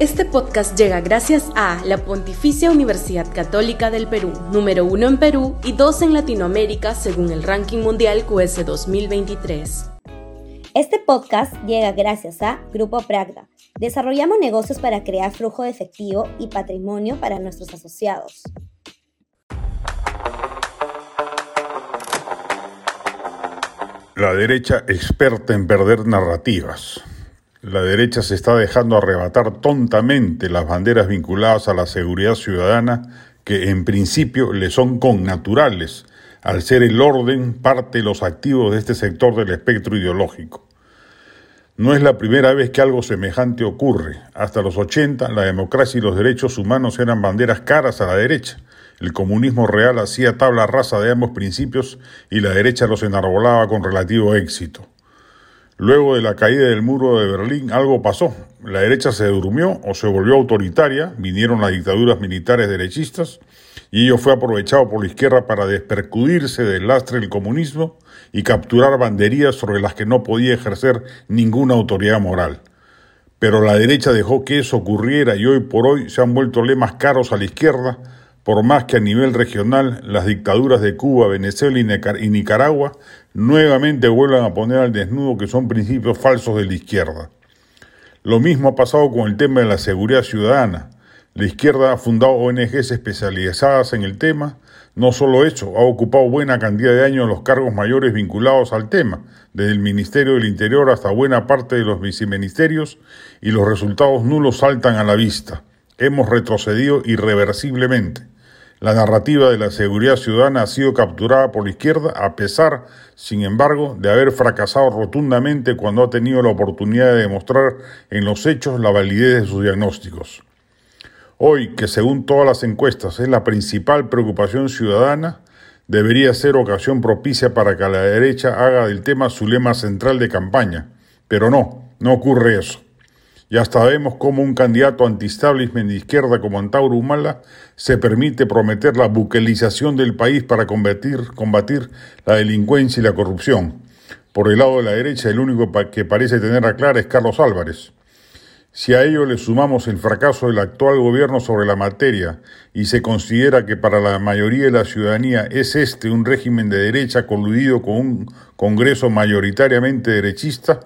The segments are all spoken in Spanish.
Este podcast llega gracias a la Pontificia Universidad Católica del Perú, número uno en Perú y dos en Latinoamérica según el ranking mundial QS 2023. Este podcast llega gracias a Grupo Pragda. Desarrollamos negocios para crear flujo de efectivo y patrimonio para nuestros asociados. La derecha experta en perder narrativas. La derecha se está dejando arrebatar tontamente las banderas vinculadas a la seguridad ciudadana que en principio le son connaturales, al ser el orden parte de los activos de este sector del espectro ideológico. No es la primera vez que algo semejante ocurre. Hasta los 80 la democracia y los derechos humanos eran banderas caras a la derecha. El comunismo real hacía tabla rasa de ambos principios y la derecha los enarbolaba con relativo éxito. Luego de la caída del muro de Berlín algo pasó. La derecha se durmió o se volvió autoritaria, vinieron las dictaduras militares derechistas y ello fue aprovechado por la izquierda para despercudirse del lastre del comunismo y capturar banderías sobre las que no podía ejercer ninguna autoridad moral. Pero la derecha dejó que eso ocurriera y hoy por hoy se han vuelto lemas caros a la izquierda por más que a nivel regional las dictaduras de Cuba, Venezuela y Nicaragua nuevamente vuelvan a poner al desnudo que son principios falsos de la izquierda. Lo mismo ha pasado con el tema de la seguridad ciudadana. La izquierda ha fundado ONGs especializadas en el tema. No solo eso, ha ocupado buena cantidad de años los cargos mayores vinculados al tema, desde el Ministerio del Interior hasta buena parte de los viceministerios, y los resultados nulos saltan a la vista. Hemos retrocedido irreversiblemente. La narrativa de la seguridad ciudadana ha sido capturada por la izquierda a pesar, sin embargo, de haber fracasado rotundamente cuando ha tenido la oportunidad de demostrar en los hechos la validez de sus diagnósticos. Hoy, que según todas las encuestas es la principal preocupación ciudadana, debería ser ocasión propicia para que la derecha haga del tema su lema central de campaña. Pero no, no ocurre eso. Ya sabemos cómo un candidato anti-establishment de izquierda como Antauro Humala se permite prometer la buquelización del país para combatir, la delincuencia y la corrupción. Por el lado de la derecha, el único que parece tener a clara es Carlos Álvarez. Si a ello le sumamos el fracaso del actual gobierno sobre la materia y se considera que para la mayoría de la ciudadanía es este un régimen de derecha coludido con un Congreso mayoritariamente derechista,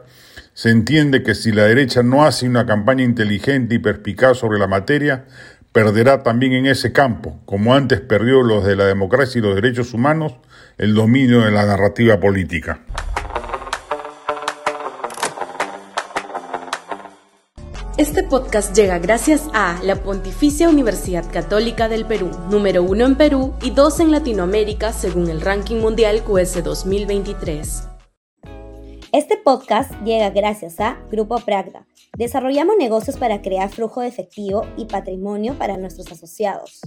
se entiende que si la derecha no hace una campaña inteligente y perspicaz sobre la materia, perderá también en ese campo, como antes perdió los de la democracia y los derechos humanos, el dominio de la narrativa política. Este podcast llega gracias a la Pontificia Universidad Católica del Perú, número uno en Perú y dos en Latinoamérica según el ranking mundial QS 2023. Este podcast llega gracias a Grupo Pragda. Desarrollamos negocios para crear flujo de efectivo y patrimonio para nuestros asociados.